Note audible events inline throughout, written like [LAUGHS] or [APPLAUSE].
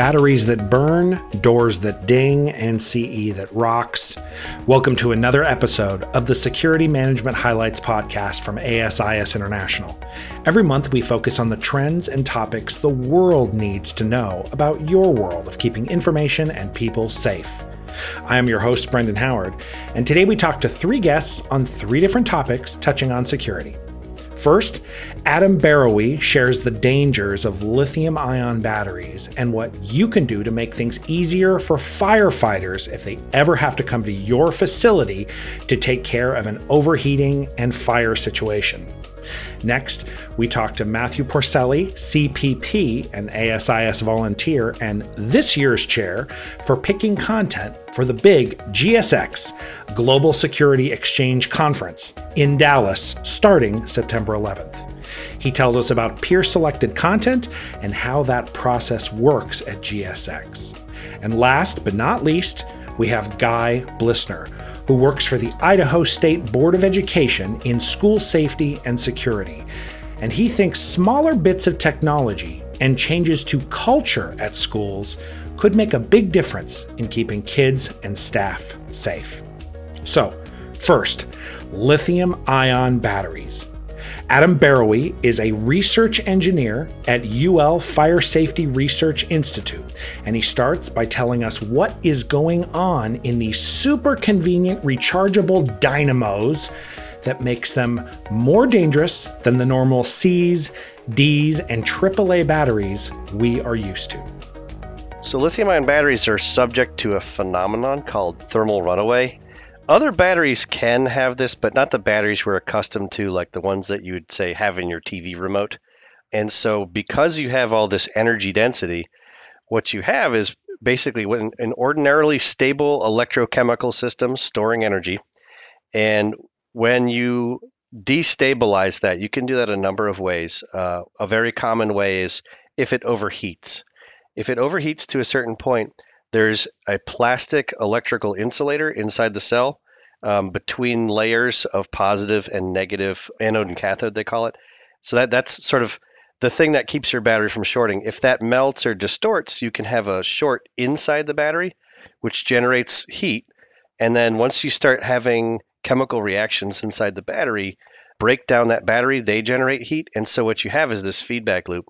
batteries that burn, doors that ding, and CE that rocks. Welcome to another episode of the Security Management Highlights podcast from ASIS International. Every month, we focus on the trends and topics the world needs to know about your world of keeping information and people safe. I am your host, Brendan Howard, and today we talk to three guests on three different topics touching on security. First, Adam Barowy shares the dangers of lithium ion batteries and what you can do to make things easier for firefighters if they ever have to come to your facility to take care of an overheating and fire situation. Next, we talk to Matthew Porcelli, CPP, an ASIS volunteer, and this year's chair for picking content for the big GSX Global Security Exchange Conference in Dallas starting September 11th. He tells us about peer selected content and how that process works at GSX. And last but not least, we have Guy Bliesner, who works for the Idaho State Board of Education in school safety and security. And he thinks smaller bits of technology and changes to culture at schools could make a big difference in keeping kids and staff safe. So, first, lithium ion batteries. Adam Barowy is a research engineer at UL Fire Safety Research Institute, and he starts by telling us what is going on in these super convenient rechargeable dynamos that makes them more dangerous than the normal C's, D's, and AAA batteries we are used to. So, lithium ion batteries are subject to a phenomenon called thermal runaway. Other batteries can have this, but not the batteries we're accustomed to, like the ones that you would say have in your TV remote. And so, because you have all this energy density, what you have is basically an ordinarily stable electrochemical system storing energy. And when you destabilize that, you can do that a number of ways. Uh, a very common way is if it overheats. If it overheats to a certain point, there's a plastic electrical insulator inside the cell um, between layers of positive and negative anode and cathode, they call it. So that that's sort of the thing that keeps your battery from shorting. If that melts or distorts, you can have a short inside the battery, which generates heat. And then once you start having chemical reactions inside the battery, break down that battery, they generate heat. And so what you have is this feedback loop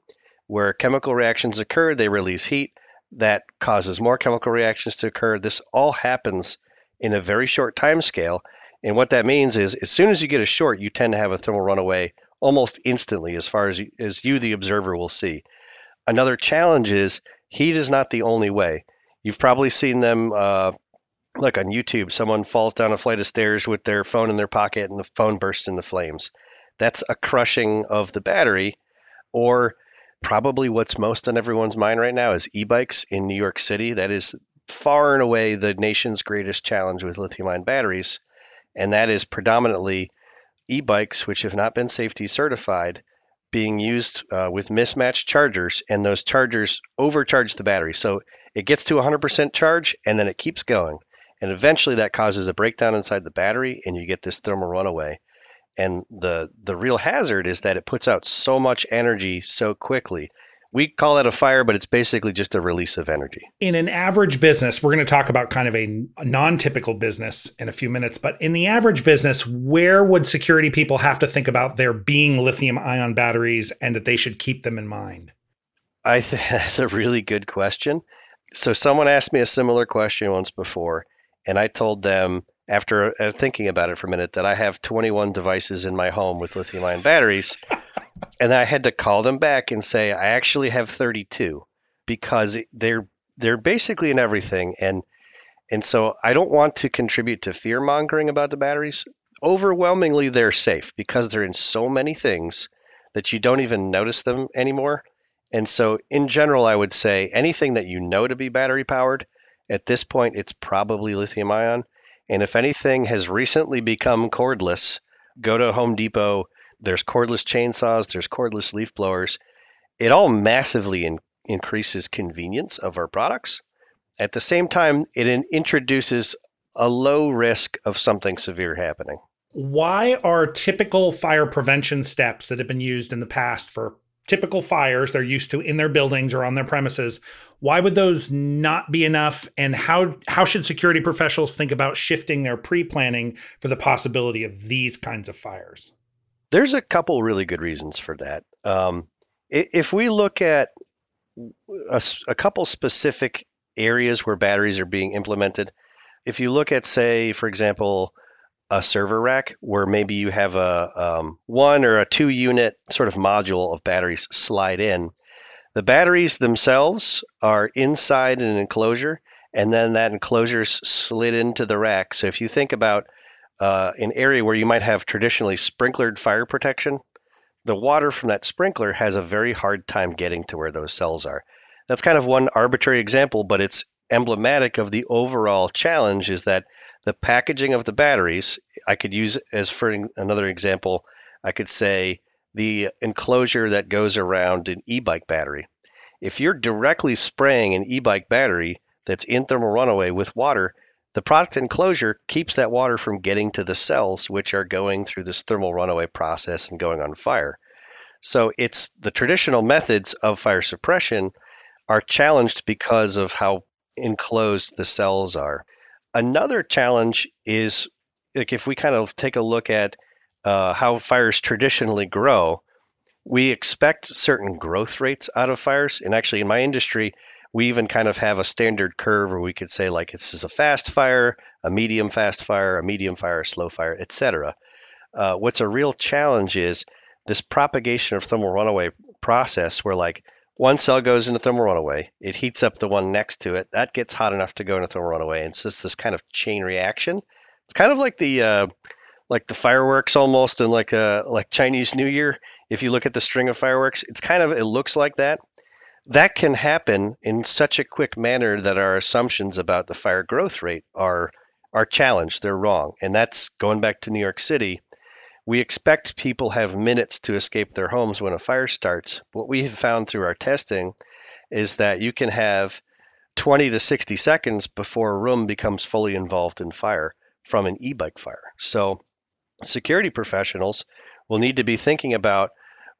where chemical reactions occur, they release heat that causes more chemical reactions to occur. This all happens in a very short time scale. And what that means is as soon as you get a short, you tend to have a thermal runaway almost instantly as far as you, as you the observer will see. Another challenge is heat is not the only way. You've probably seen them uh, like on YouTube, someone falls down a flight of stairs with their phone in their pocket and the phone bursts into flames. That's a crushing of the battery or probably what's most on everyone's mind right now is e-bikes in New York City. That is far and away the nation's greatest challenge with lithium ion batteries, and that is predominantly e-bikes which have not been safety certified being used uh, with mismatched chargers, and those chargers overcharge the battery. So it gets to 100% charge, and then it keeps going. And eventually that causes a breakdown inside the battery, and you get this thermal runaway. And the the real hazard is that it puts out so much energy so quickly. We call that a fire, but it's basically just a release of energy. In an average business, we're going to talk about kind of a, non typical business in a few minutes, but in the average business, where would security people have to think about there being lithium ion batteries and that they should keep them in mind? I think [LAUGHS] that's a really good question. So, someone asked me a similar question once before, and I told them after uh, thinking about it for a minute that I have 21 devices in my home with lithium ion batteries. [LAUGHS] and I had to call them back and say I actually have 32 because they're they're basically in everything and and so I don't want to contribute to fear mongering about the batteries. Overwhelmingly they're safe because they're in so many things that you don't even notice them anymore. And so in general I would say anything that you know to be battery powered at this point it's probably lithium ion and if anything has recently become cordless, go to Home Depot. There's cordless chainsaws, there's cordless leaf blowers. It all massively in, increases convenience of our products. At the same time, it in, introduces a low risk of something severe happening. Why are typical fire prevention steps that have been used in the past for typical fires they're used to in their buildings or on their premises. Why would those not be enough? And how how should security professionals think about shifting their pre-planning for the possibility of these kinds of fires? There's a couple really good reasons for that. Um, if we look at a, a couple specific areas where batteries are being implemented, if you look at, say, for example, a server rack where maybe you have a um, one or a two unit sort of module of batteries slide in. The batteries themselves are inside an enclosure, and then that enclosure is slid into the rack. So if you think about uh, an area where you might have traditionally sprinklered fire protection, the water from that sprinkler has a very hard time getting to where those cells are. That's kind of one arbitrary example, but it's emblematic of the overall challenge is that the packaging of the batteries, I could use as for another example, I could say the enclosure that goes around an e-bike battery. If you're directly spraying an e-bike battery that's in thermal runaway with water, the product enclosure keeps that water from getting to the cells which are going through this thermal runaway process and going on fire. So it's the traditional methods of fire suppression are challenged because of how enclosed the cells are. Another challenge is like if we kind of take a look at uh, how fires traditionally grow, we expect certain growth rates out of fires. And actually, in my industry, we even kind of have a standard curve where we could say like this is a fast fire, a medium fast fire, a medium fire, a slow fire, etc. Uh, what's a real challenge is this propagation of thermal runaway process where like one cell goes into thermal runaway, it heats up the one next to it, that gets hot enough to go into thermal runaway, and so it's just this kind of chain reaction. It's kind of like the uh, like the fireworks almost, and like a uh, like Chinese New Year. If you look at the string of fireworks, it's kind of it looks like that. That can happen in such a quick manner that our assumptions about the fire growth rate are are challenged. They're wrong, and that's going back to New York City we expect people have minutes to escape their homes when a fire starts. What we have found through our testing is that you can have 20 to 60 seconds before a room becomes fully involved in fire from an e-bike fire. So security professionals will need to be thinking about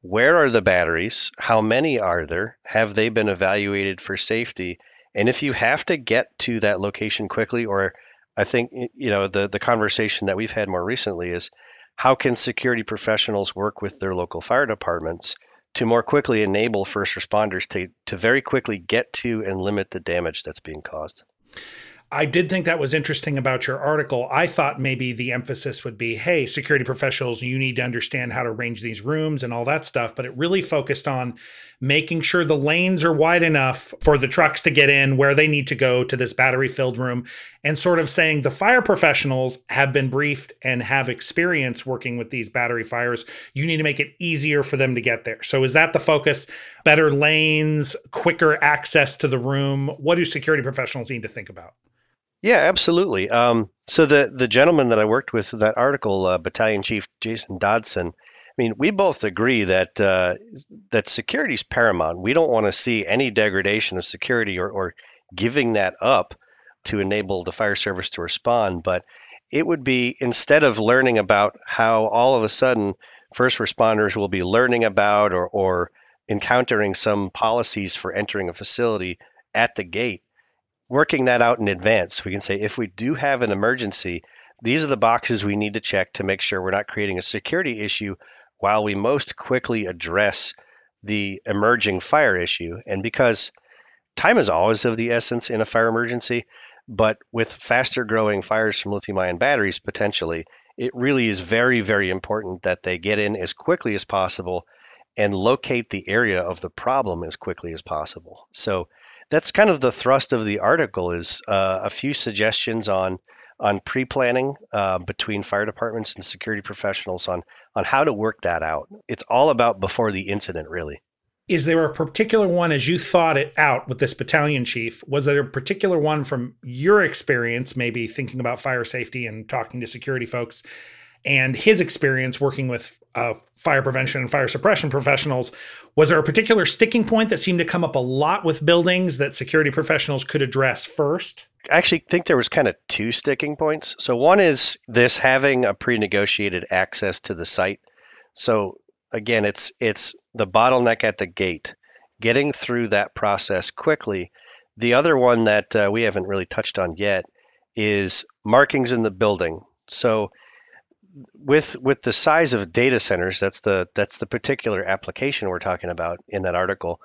where are the batteries? How many are there? Have they been evaluated for safety? And if you have to get to that location quickly, or I think you know the the conversation that we've had more recently is how can security professionals work with their local fire departments to more quickly enable first responders to, to very quickly get to and limit the damage that's being caused? I did think that was interesting about your article. I thought maybe the emphasis would be hey, security professionals, you need to understand how to arrange these rooms and all that stuff. But it really focused on making sure the lanes are wide enough for the trucks to get in where they need to go to this battery filled room and sort of saying the fire professionals have been briefed and have experience working with these battery fires. You need to make it easier for them to get there. So is that the focus? Better lanes, quicker access to the room? What do security professionals need to think about? Yeah, absolutely. Um, so the the gentleman that I worked with that article, uh, Battalion Chief Jason Dodson, I mean, we both agree that uh, that security is paramount. We don't want to see any degradation of security or, or giving that up to enable the fire service to respond. But it would be instead of learning about how all of a sudden first responders will be learning about or, or encountering some policies for entering a facility at the gate working that out in advance. We can say if we do have an emergency, these are the boxes we need to check to make sure we're not creating a security issue while we most quickly address the emerging fire issue. And because time is always of the essence in a fire emergency, but with faster growing fires from lithium ion batteries potentially, it really is very, very important that they get in as quickly as possible and locate the area of the problem as quickly as possible. So that's kind of the thrust of the article is uh, a few suggestions on on pre-planning uh, between fire departments and security professionals on on how to work that out. It's all about before the incident, really. Is there a particular one as you thought it out with this battalion chief? Was there a particular one from your experience, maybe thinking about fire safety and talking to security folks, and his experience working with uh, fire prevention and fire suppression professionals. Was there a particular sticking point that seemed to come up a lot with buildings that security professionals could address first? I actually think there was kind of two sticking points. So one is this having a pre-negotiated access to the site. So again, it's it's the bottleneck at the gate, getting through that process quickly. The other one that uh, we haven't really touched on yet is markings in the building. So with with the size of data centers, that's the that's the particular application we're talking about in that article.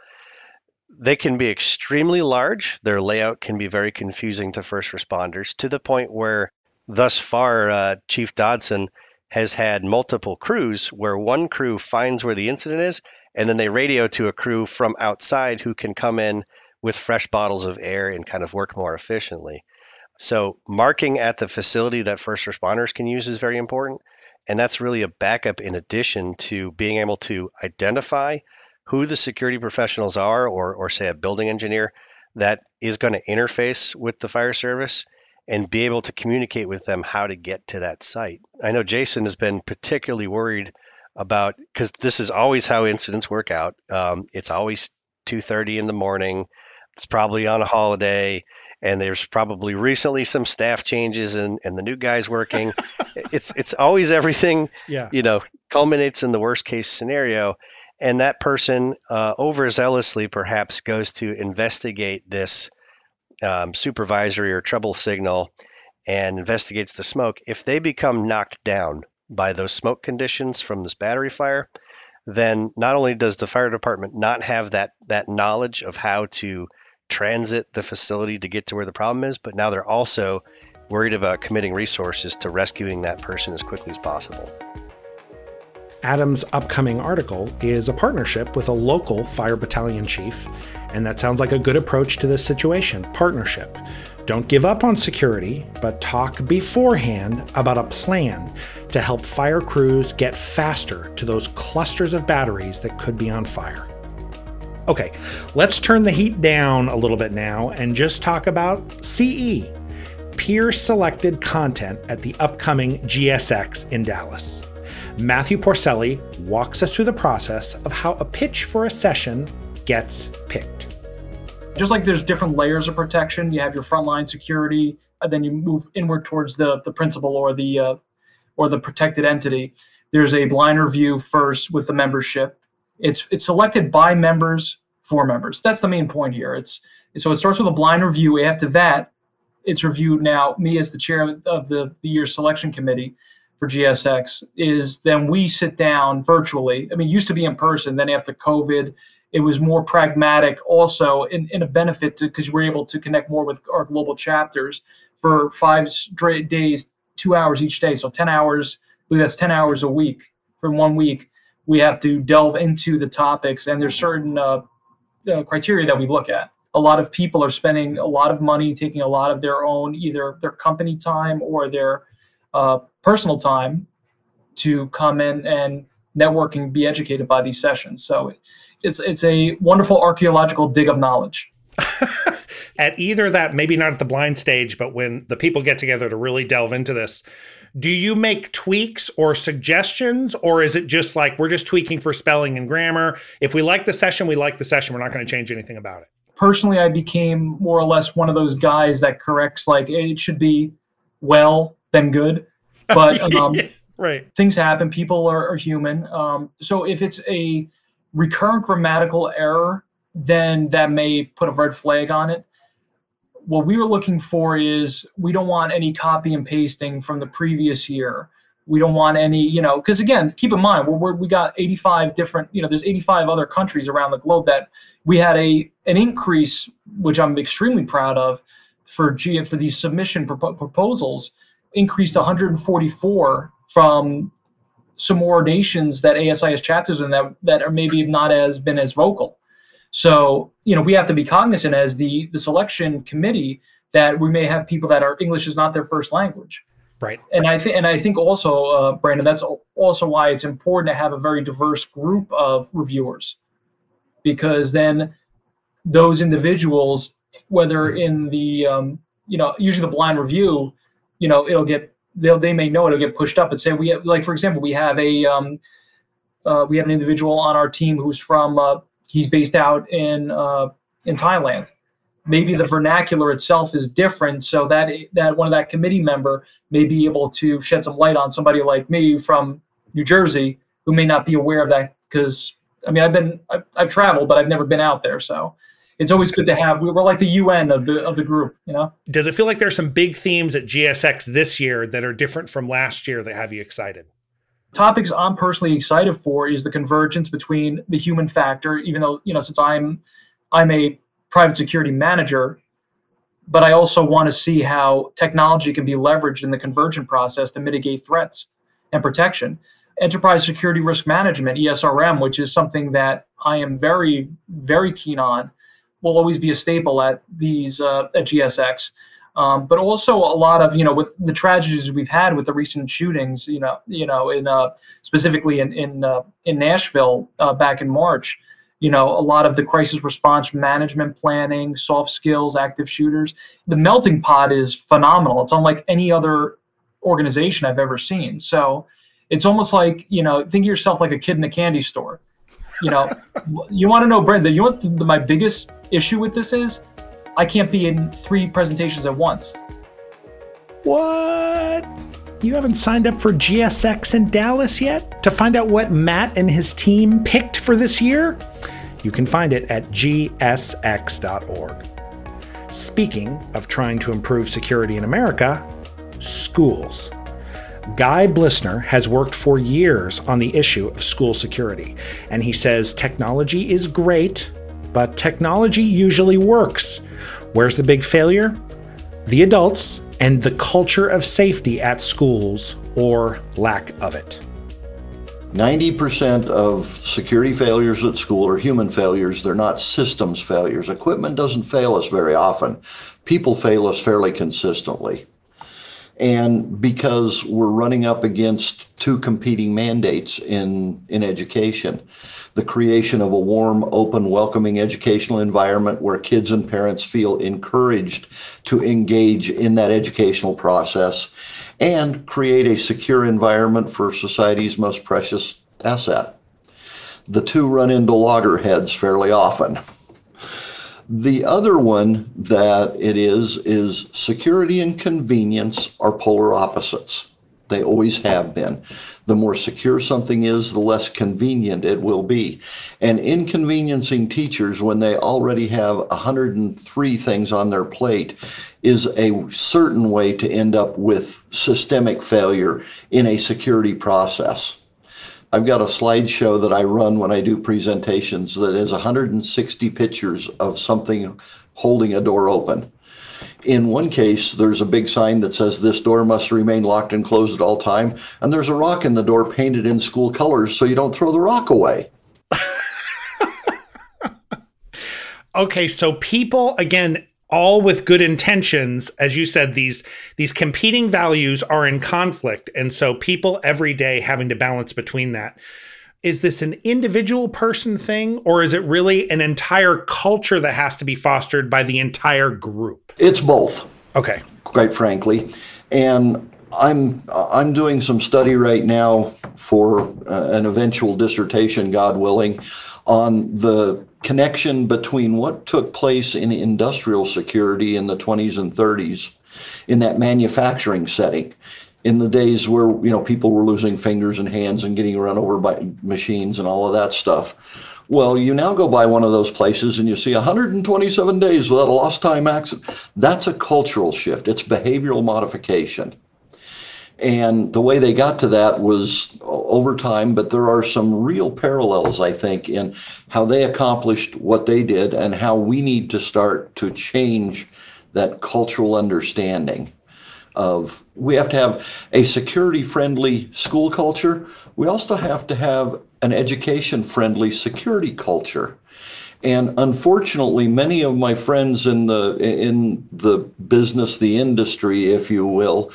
They can be extremely large. Their layout can be very confusing to first responders to the point where, thus far, uh, Chief Dodson has had multiple crews where one crew finds where the incident is, and then they radio to a crew from outside who can come in with fresh bottles of air and kind of work more efficiently. So marking at the facility that first responders can use is very important. And that's really a backup in addition to being able to identify who the security professionals are, or, or say a building engineer that is going to interface with the fire service and be able to communicate with them how to get to that site. I know Jason has been particularly worried about because this is always how incidents work out. Um, it's always 2:30 in the morning. It's probably on a holiday and there's probably recently some staff changes and, and the new guys working. [LAUGHS] it's it's always everything yeah. you know culminates in the worst case scenario, and that person uh, overzealously perhaps goes to investigate this um, supervisory or trouble signal and investigates the smoke. If they become knocked down by those smoke conditions from this battery fire, then not only does the fire department not have that that knowledge of how to transit the facility to get to where the problem is, but now they're also worried about committing resources to rescuing that person as quickly as possible. Adam's upcoming article is a partnership with a local fire battalion chief, and that sounds like a good approach to this situation partnership. Don't give up on security, but talk beforehand about a plan to help fire crews get faster to those clusters of batteries that could be on fire. Okay, let's turn the heat down a little bit now and just talk about CE, peer selected content at the upcoming GSX in Dallas. Matthew Porcelli walks us through the process of how a pitch for a session gets picked. Just like there's different layers of protection, you have your frontline security, and then you move inward towards the, the principal or the uh, or the protected entity. There's a blind review first with the membership it's it's selected by members for members. That's the main point here. It's so it starts with a blind review. After that, it's reviewed now. Me as the chair of the the year selection committee for GSX is then we sit down virtually. I mean, used to be in person. Then after COVID, it was more pragmatic. Also, in, in a benefit to because we're able to connect more with our global chapters for five straight days, two hours each day. So ten hours. That's ten hours a week for one week we have to delve into the topics, and there's certain uh, uh, criteria that we look at. A lot of people are spending a lot of money, taking a lot of their own either their company time or their uh, personal time to come in and network and be educated by these sessions. So it's it's a wonderful archaeological dig of knowledge. [LAUGHS] at either that, maybe not at the blind stage, but when the people get together to really delve into this, do you make tweaks or suggestions or is it just like we're just tweaking for spelling and grammar? If we like the session we like the session. We're not going to change anything about it. Personally i became more or less one of those guys that corrects like it should be well then good. [LAUGHS] But um, right. things happen. People are, are human. Um, so if it's a recurrent grammatical error then that may put a red flag on it what we were looking for is we don't want any copy and pasting from the previous year. We don't want any, you know, because again, keep in mind, we're, we're, we got 85 different, you know, there's 85 other countries around the globe that we had a an increase, which I'm extremely proud of, for G for these submission proposals, increased 144 from some more nations that ASIS has chapters in that that are maybe not as been as vocal. So, you know, we have to be cognizant as the the selection committee that we may have people that are English is not their first language. Right. And I think and I think also, uh, Brendan, that's also why it's important to have a very diverse group of reviewers, because then those individuals, whether in the um, you know usually the blind review, you know, it'll get they'll they may know it'll get pushed up and say we have, like for example we have a um, uh, we have an individual on our team who's from uh, he's based out in uh, in Thailand. Maybe the vernacular itself is different, so that that one of that committee member may be able to shed some light on somebody like me from New Jersey who may not be aware of that because I mean I've been I've, I've, traveled but I've never been out there so it's always good to have we're like the UN of the of the group you know does it feel like there's some big themes at GSX this year that are different from last year that have you excited topics I'm personally excited for is the convergence between the human factor even though you know since I'm I'm a private security manager but I also want to see how technology can be leveraged in the convergent process to mitigate threats and protection enterprise security risk management ESRM, which is something that I am very very keen on, will always be a staple at these uh, at GSX. Um, but also a lot of you know with the tragedies we've had with the recent shootings, you know, you know, in uh, specifically in in uh, in Nashville uh, back in March, you know, a lot of the crisis response management planning, soft skills, active shooters. The melting pot is phenomenal. It's unlike any other organization I've ever seen. So it's almost like you know think of yourself like a kid in a candy store you know [LAUGHS] you want to know Brendan you know the, the, my biggest issue with this is i can't be in three presentations at once. What? You haven't signed up for gsx in dallas yet? To find out what matt and his team picked for this year? You can find it at gsx.org speaking of trying to improve security in america schools. Guy Bliesner has worked for years on the issue of school security, and he says technology is great, but technology usually works. Where's the big failure? The adults and the culture of safety at schools, or lack of it. 90% of security failures at school are human failures. They're not systems failures. Equipment doesn't fail us very often, people fail us fairly consistently and because we're running up against two competing mandates in, in education the creation of a warm, open, welcoming educational environment where kids and parents feel encouraged to engage in that educational process and create a secure environment for society's most precious asset. The two run into loggerheads fairly often. The other one that it is is security and convenience are polar opposites. They always have been. The more secure something is, the less convenient it will be. And inconveniencing teachers when they already have 103 things on their plate is a certain way to end up with systemic failure in a security process. I've got a slideshow that I run when I do presentations that is 160 pictures of something holding a door open. In one case, there's a big sign that says this door must remain locked and closed at all time, and there's a rock in the door painted in school colors so you don't throw the rock away. [LAUGHS] okay, so people again all with good intentions as you said these these competing values are in conflict and so people every day having to balance between that is this an individual person thing or is it really an entire culture that has to be fostered by the entire group? It's both. Okay. Quite frankly. And i'm i'm doing some study right now for uh, an eventual dissertation god willing on the connection between what took place in industrial security in the 20s and 30s in that manufacturing setting in the days where you know people were losing fingers and hands and getting run over by machines and all of that stuff. Well you now go by one of those places and you see 127 days without a lost time accident. That's a cultural shift. It's behavioral modification. And the way they got to that was over time, but there are some real parallels, I think, in how they accomplished what they did and how we need to start to change that cultural understanding of we have to have a security friendly school culture. We also have to have an education friendly security culture. And unfortunately, many of my friends in the in the business, the industry, if you will,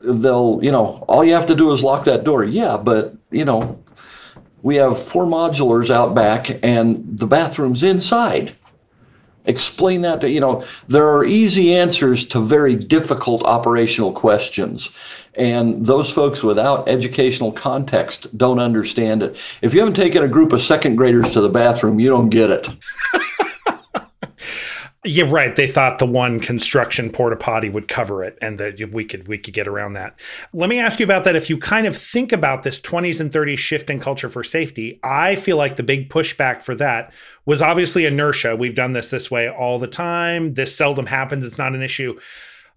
they'll, you know, all you have to do is lock that door. Yeah, but, you know, we have four modulars out back and the bathroom's inside. Explain that to, you know, there are easy answers to very difficult operational questions. And those folks without educational context don't understand it. If you haven't taken a group of second graders to the bathroom, you don't get it. [LAUGHS] Yeah, right. They thought the one construction porta potty would cover it, and that we could we could get around that. Let me ask you about that. If you kind of think about this 20s and 30s shift in culture for safety, I feel like the big pushback for that was obviously inertia. We've done this this way all the time. This seldom happens. It's not an issue.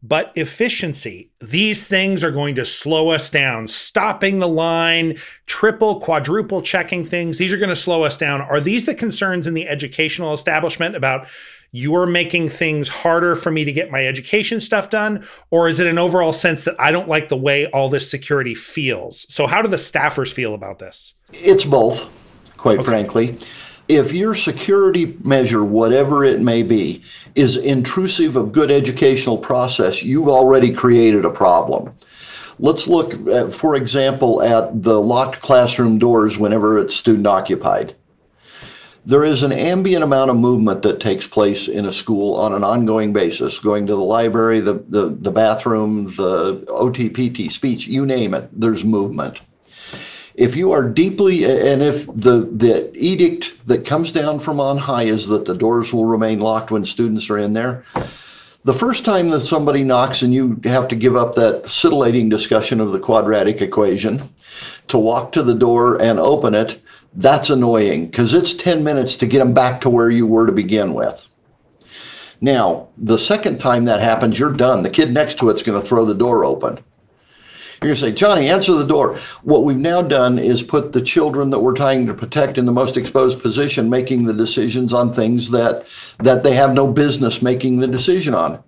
But efficiency, these things are going to slow us down. Stopping the line, triple, quadruple checking things, these are going to slow us down. Are these the concerns in the educational establishment about you're making things harder for me to get my education stuff done? Or is it an overall sense that I don't like the way all this security feels? So, how do the staffers feel about this? It's both, quite okay. frankly. If your security measure, whatever it may be, is intrusive of good educational process, you've already created a problem. Let's look, at, for example, at the locked classroom doors whenever it's student occupied there is an ambient amount of movement that takes place in a school on an ongoing basis going to the library the, the, the bathroom the otpt speech you name it there's movement if you are deeply and if the the edict that comes down from on high is that the doors will remain locked when students are in there the first time that somebody knocks and you have to give up that scintillating discussion of the quadratic equation to walk to the door and open it that's annoying because it's 10 minutes to get them back to where you were to begin with. Now, the second time that happens, you're done. The kid next to it's going to throw the door open. You're going to say, Johnny, answer the door. What we've now done is put the children that we're trying to protect in the most exposed position, making the decisions on things that that they have no business making the decision on.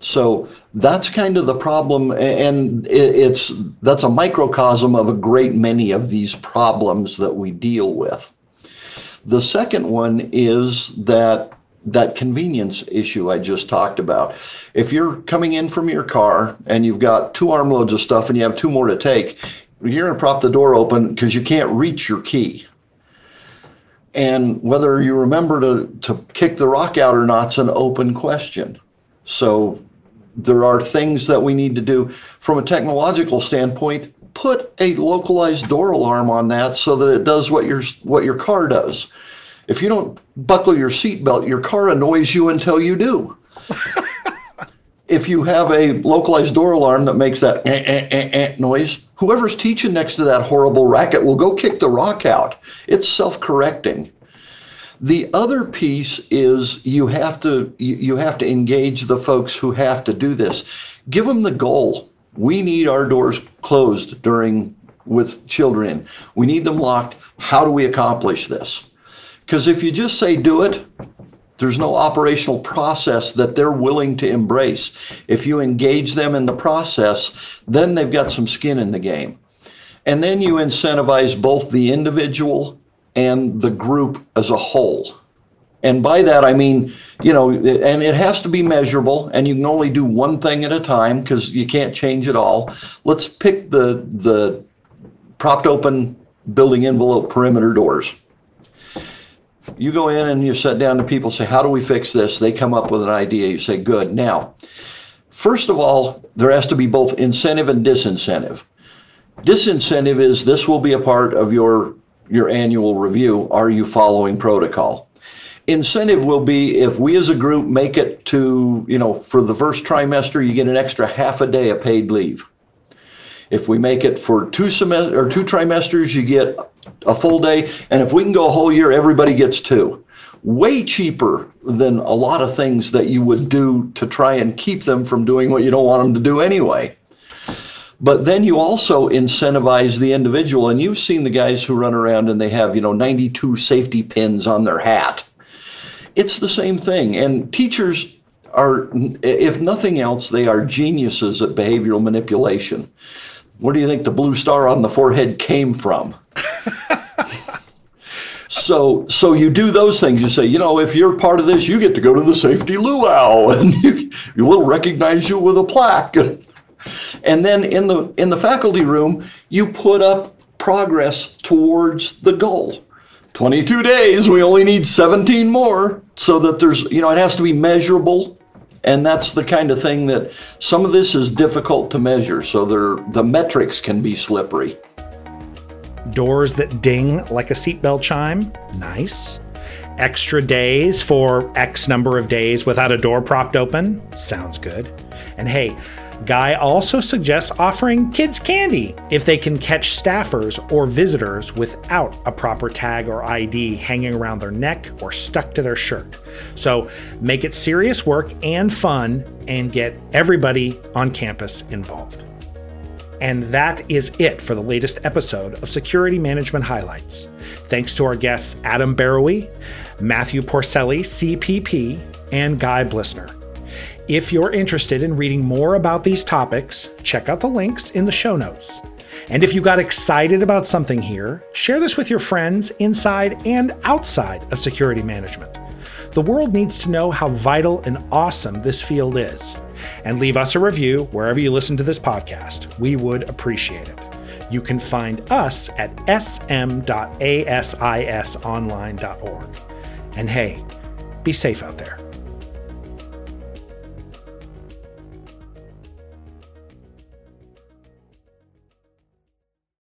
So that's kind of the problem, and it's that's a microcosm of a great many of these problems that we deal with. The second one is that that convenience issue I just talked about. If you're coming in from your car and you've got two armloads of stuff and you have two more to take, you're going to prop the door open because you can't reach your key. And whether you remember to, to kick the rock out or not's an open question. So there are things that we need to do from a technological standpoint. Put a localized door alarm on that so that it does what your what your car does. If you don't buckle your seatbelt, your car annoys you until you do. [LAUGHS] if you have a localized door alarm that makes that eh, eh, eh, eh, noise, whoever's teaching next to that horrible racket will go kick the rock out. It's self-correcting. The other piece is you have to you have to engage the folks who have to do this. Give them the goal. We need our doors closed during with children. We need them locked. How do we accomplish this? Because if you just say do it, there's no operational process that they're willing to embrace. If you engage them in the process, then they've got some skin in the game. And then you incentivize both the individual and the group as a whole. And by that, I mean, you know, and it has to be measurable, and you can only do one thing at a time because you can't change it all. Let's pick the the propped open building envelope perimeter doors. You go in and you sit down to people, say, How do we fix this? They come up with an idea. You say, Good. Now, first of all, there has to be both incentive and disincentive. Disincentive is this will be a part of your your annual review, are you following protocol? Incentive will be if we as a group make it to, you know, for the first trimester, you get an extra half a day of paid leave. If we make it for two semester or two trimesters, you get a full day. And if we can go a whole year, everybody gets two. Way cheaper than a lot of things that you would do to try and keep them from doing what you don't want them to do anyway. But then you also incentivize the individual, and you've seen the guys who run around and they have, you know, 92 safety pins on their hat. It's the same thing. And teachers are, if nothing else, they are geniuses at behavioral manipulation. Where do you think the blue star on the forehead came from? [LAUGHS] so so you do those things you say you know if you're part of this you get to go to the safety luau [LAUGHS] and you, you will recognize you with a plaque [LAUGHS] and then in the in the faculty room, you put up progress towards the goal. 22 days, we only need 17 more so that there's, you know, it has to be measurable. And that's the kind of thing that some of this is difficult to measure. So the metrics can be slippery. Doors that ding like a seatbelt chime, nice. Extra days for X number of days without a door propped open? Sounds good. And hey, Guy also suggests offering kids candy if they can catch staffers or visitors without a proper tag or ID hanging around their neck or stuck to their shirt. So make it serious work and fun and get everybody on campus involved. And that is it for the latest episode of Security Management Highlights. Thanks to our guests Adam Barowy, Matthew Porcelli, CPP, and Guy Bliesner. If you're interested in reading more about these topics, check out the links in the show notes. And if you got excited about something here, share this with your friends inside and outside of security management. The world needs to know how vital and awesome this field is. And leave us a review wherever you listen to this podcast. We would appreciate it. You can find us at sm.asisonline.org. And hey, be safe out there.